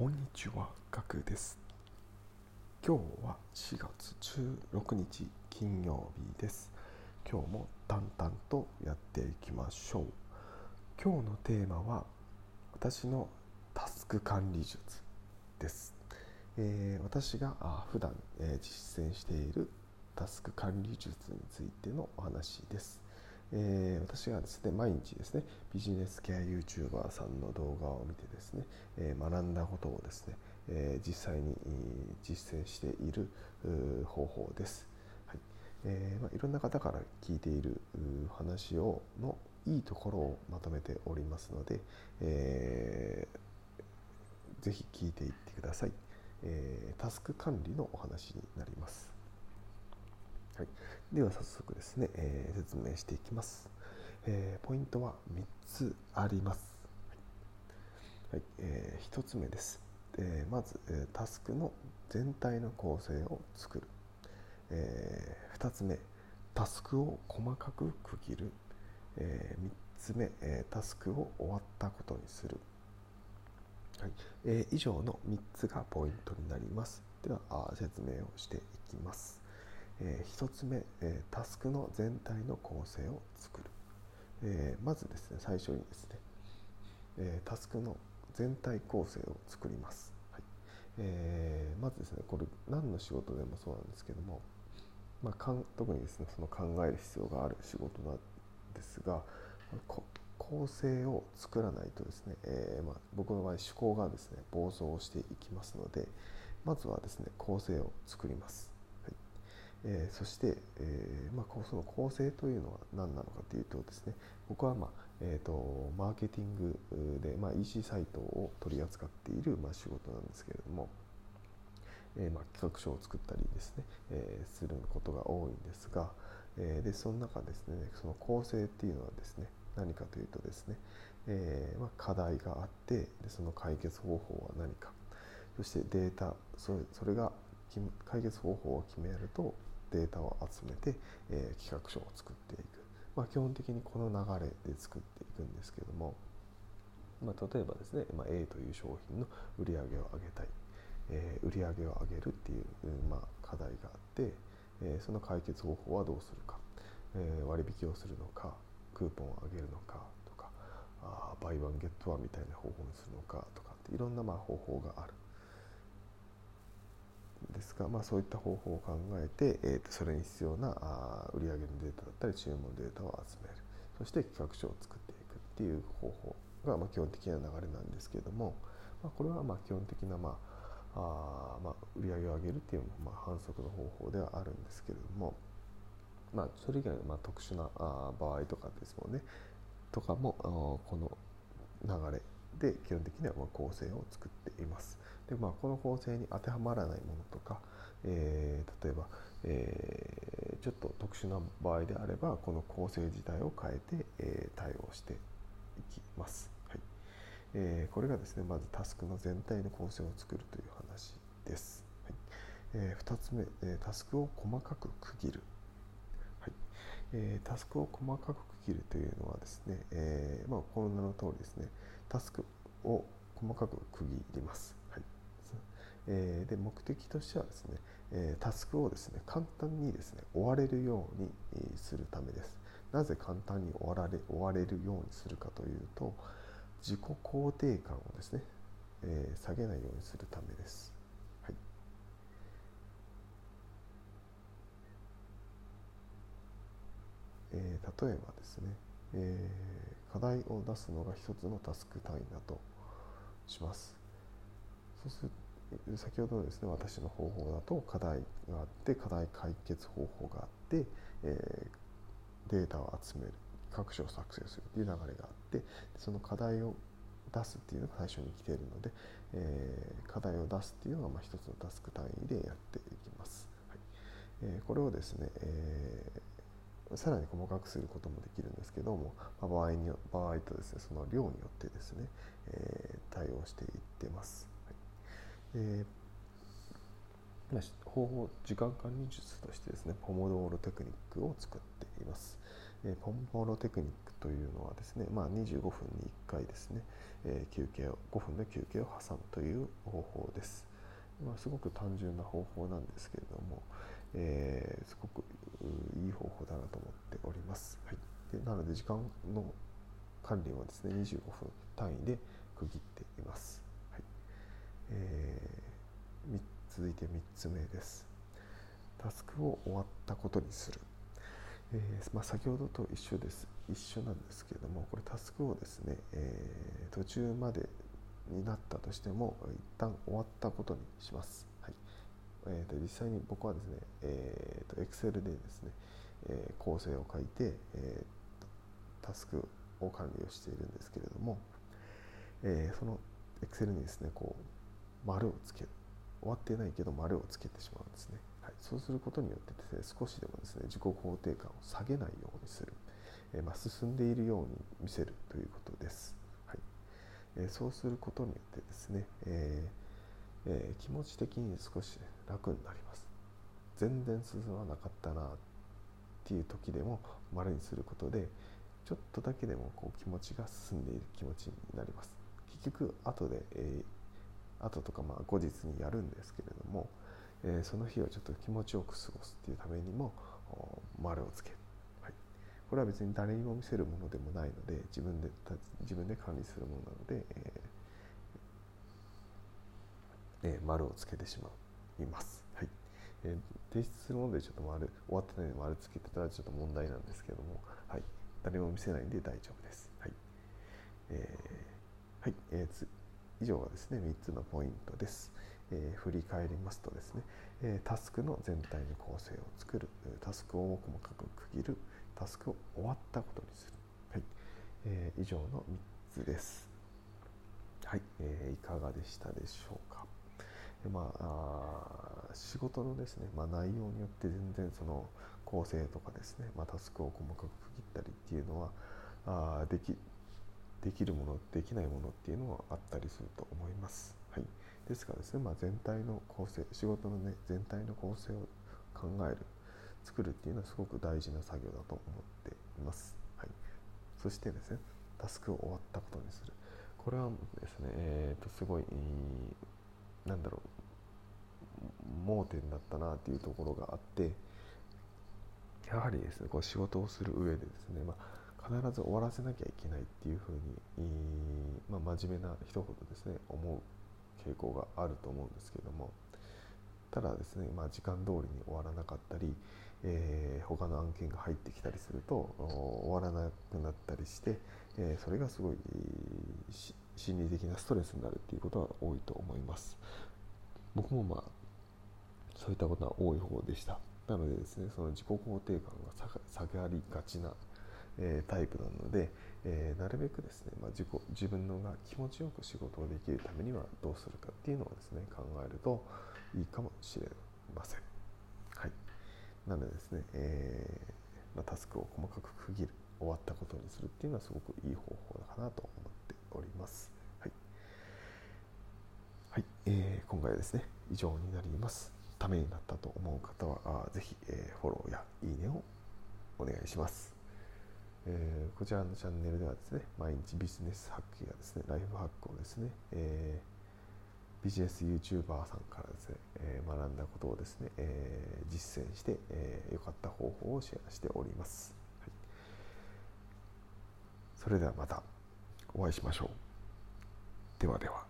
こんにちは、ガクです。今日は4月16日金曜日です。今日も淡々とやっていきましょう。今日のテーマは私のタスク管理術です。えー私があ普段、えー実践しているタスク管理術についてのお話です。えー私がですね毎日ですねビジネス系 YouTuber さんの動画を見てですね、えー学んだことをですね、えー実際に実践している方法です。はいえーまあ、いろんな方から聞いている話をのいいところをまとめておりますので、えーぜひ聞いていってください、えータスク管理のお話になります。はい、では早速ですね、えー説明していきます、えーポイントは3つあります。はいえー1つ目です。えーまず、えータスクの全体の構成を作る。え2つ目、タスクを細かく区切る。え3つ目、えータスクを終わったことにする。はいえー以上の3つがポイントになります。では、あ説明をしていきます。え1つ目、えータスクの全体の構成を作る。えーまずですね、最初にですね、えタスクの全体構成を作ります。はいえーまずですね、これ何の仕事でもそうなんですけども、まあ、かん特にですね、その考える必要がある仕事なんですが、こ構成を作らないとですね、えまあ、僕の場合思考がですね暴走していきますのでまずはですね構成を作ります、えーそして、えーまあ、その構成というのは何なのかというとですね僕は、まあえー、とマーケティングで、まあ、EC サイトを取り扱っている、まあ、仕事なんですけれども、えーまあ、企画書を作ったりですね、えーすることが多いんですが、えーでその中ですねその構成っていうのはですね何かというとですね、えーまあ、課題があってでその解決方法は何か。そしてデータそれそれが解決方法を決めるとデータを集めて、えー企画書を作っていく、まあ、基本的にこの流れで作っていくんですけども、まあ、例えばですね、まあ、A という商品の売り上げを上げたい、えー売り上げを上げるっていう、まあ、課題があって、えーその解決方法はどうするか、えー割引をするのかクーポンを上げるのかとかあバイワンゲットワンみたいな方法にするのかとかっていろんなまあ方法がある。が、まあ、そういった方法を考えて、えーとそれに必要なあ売上のデータだったり注文データを集めるそして企画書を作っていくっていう方法がまあ基本的な流れなんですけれども、まあ、これはまあ基本的なまああまあ売上を上げるっていうまあ反則の方法ではあるんですけれども、まあ、それ以外のまあ特殊なあ場合とかですもんねとかもあこの流れで基本的にはまあ構成を作っています。でまあ、この構成に当てはまらないものとか、えー例えば、えーちょっと特殊な場合であればこの構成自体を変えて、えー対応していきます。はいえーこれがですねまずタスクの全体の構成を作るという話です。はいえー2つ目、えータスクを細かく区切る。はいえータスクを細かく区切るというのはですね、えーまあ、この名の通りですねタスクを細かく区切ります。えで目的としてはですね、えタスクをですね簡単にですね終われるようにするためです。なぜ簡単に終われ終われるようにするかというと自己肯定感をですね、え下げないようにするためです。はいえー例えばですね、えー課題を出すのが一つのタスク単位だとします。そうする先ほどのですね私の方法だと課題があって課題解決方法があって、えーデータを集める各種を作成するという流れがあってその課題を出すっていうのが最初に来ているので、えー課題を出すっていうのがまあ一つのタスク単位でやっていきます。はいえーこれをですね、えーさらに細かくすることもできるんですけども、まあ、場合に場合とですねその量によってですね、えー対応していってます。えーまあ方法時間管理術としてですねポモドーロテクニックを作っています。えポンポロテクニックというのはですね、まあ、25分に1回ですね、え休憩を5分の休憩を挟むという方法です。まあ、すごく単純な方法なんですけれども、えー、すごくいい方法だなと思っております。はい、でなので時間の管理はですね25分単位で区切っています。えー、続いて3つ目です。タスクを終わったことにする。えー、まあ、先ほどと一緒です一緒なんですけれどもこれタスクをですね、えー、途中までになったとしても一旦終わったことにします。はいえー、と実際に僕はですね、えーと、Excel でですね、えー、構成を書いて、えー、タスクを管理をしているんですけれども、えー、その Excel にですねこう丸をつける終わってないけど丸をつけてしまうんですね、はい、そうすることによってですね少しでもですね自己肯定感を下げないようにする、えー、まあ、進んでいるように見せるということです、はい。えー、そうすることによってですね、ええ気持ち的に少し楽になります。全然進まなかったなっていう時でも丸にすることでちょっとだけでもこう気持ちが進んでいる気持ちになります。結局後で、えー、後とかまあ後日にやるんですけれども、えー、その日をちょっと気持ちよく過ごすっていうためにも丸をつける、はい、これは別に誰にも見せるものでもないので自分で自分で管理するものなので、えーえー、丸をつけてしまいます、はい。えー、提出するものでちょっと丸終わってないので丸つけてたらちょっと問題なんですけども、はい、誰も見せないんで大丈夫です。はい。えー、はい、えー、以上がですね、3つのポイントです。えー、振り返りますとですね、えー、タスクの全体の構成を作る、タスクを細かく区切る、タスクを終わったことにする。はい。えー、以上の3つです。はい、えー、いかがでしたでしょうか。まあ、あ仕事のですね、まあ、内容によって全然その構成とかですね、まあ、タスクを細かく区切ったりっていうのはあできできるものできないものっていうのはあったりすると思います。はい、ですからですね、まあ、全体の構成仕事のね全体の構成を考える作るっていうのはすごく大事な作業だと思っています。はい、そしてですねタスクを終わったことにするこれはですね、えー、とすごいなんだろう盲点だったなっていうところがあってやはりですねこう仕事をする上でですね、まあ、必ず終わらせなきゃいけないっていうふうに、まあ、真面目な一言ですね思う傾向があると思うんですけども。ただですね、まあ、時間通りに終わらなかったり、えー、他の案件が入ってきたりすると終わらなくなったりして、えー、それがすごい心理的なストレスになるっていうことは多いと思います。僕もまあそういったことは多い方でした。なのでですねその自己肯定感が下がりがちな、えー、タイプなので、えー、なるべくですね、まあ、自己自分のが気持ちよく仕事をできるためにはどうするかっていうのをですね考えるといいかもしれません。はい、なのでですね、えーまあ、タスクを細かく区切る終わったことにするっていうのはすごくいい方法だかなと思っております。はい、はいえー、今回はですね以上になります。ためになったと思う方はぜひ、えー、フォローやいいねをお願いします。えー、こちらのチャンネルではですね毎日ビジネスハックやですねライフハックをですね、えー、ビジネス YouTuber さんからですね、えー、学んだことをですね、えー、実践して、えー、かった方法をシェアしております。はい、それではまたお会いしましょう。ではでは。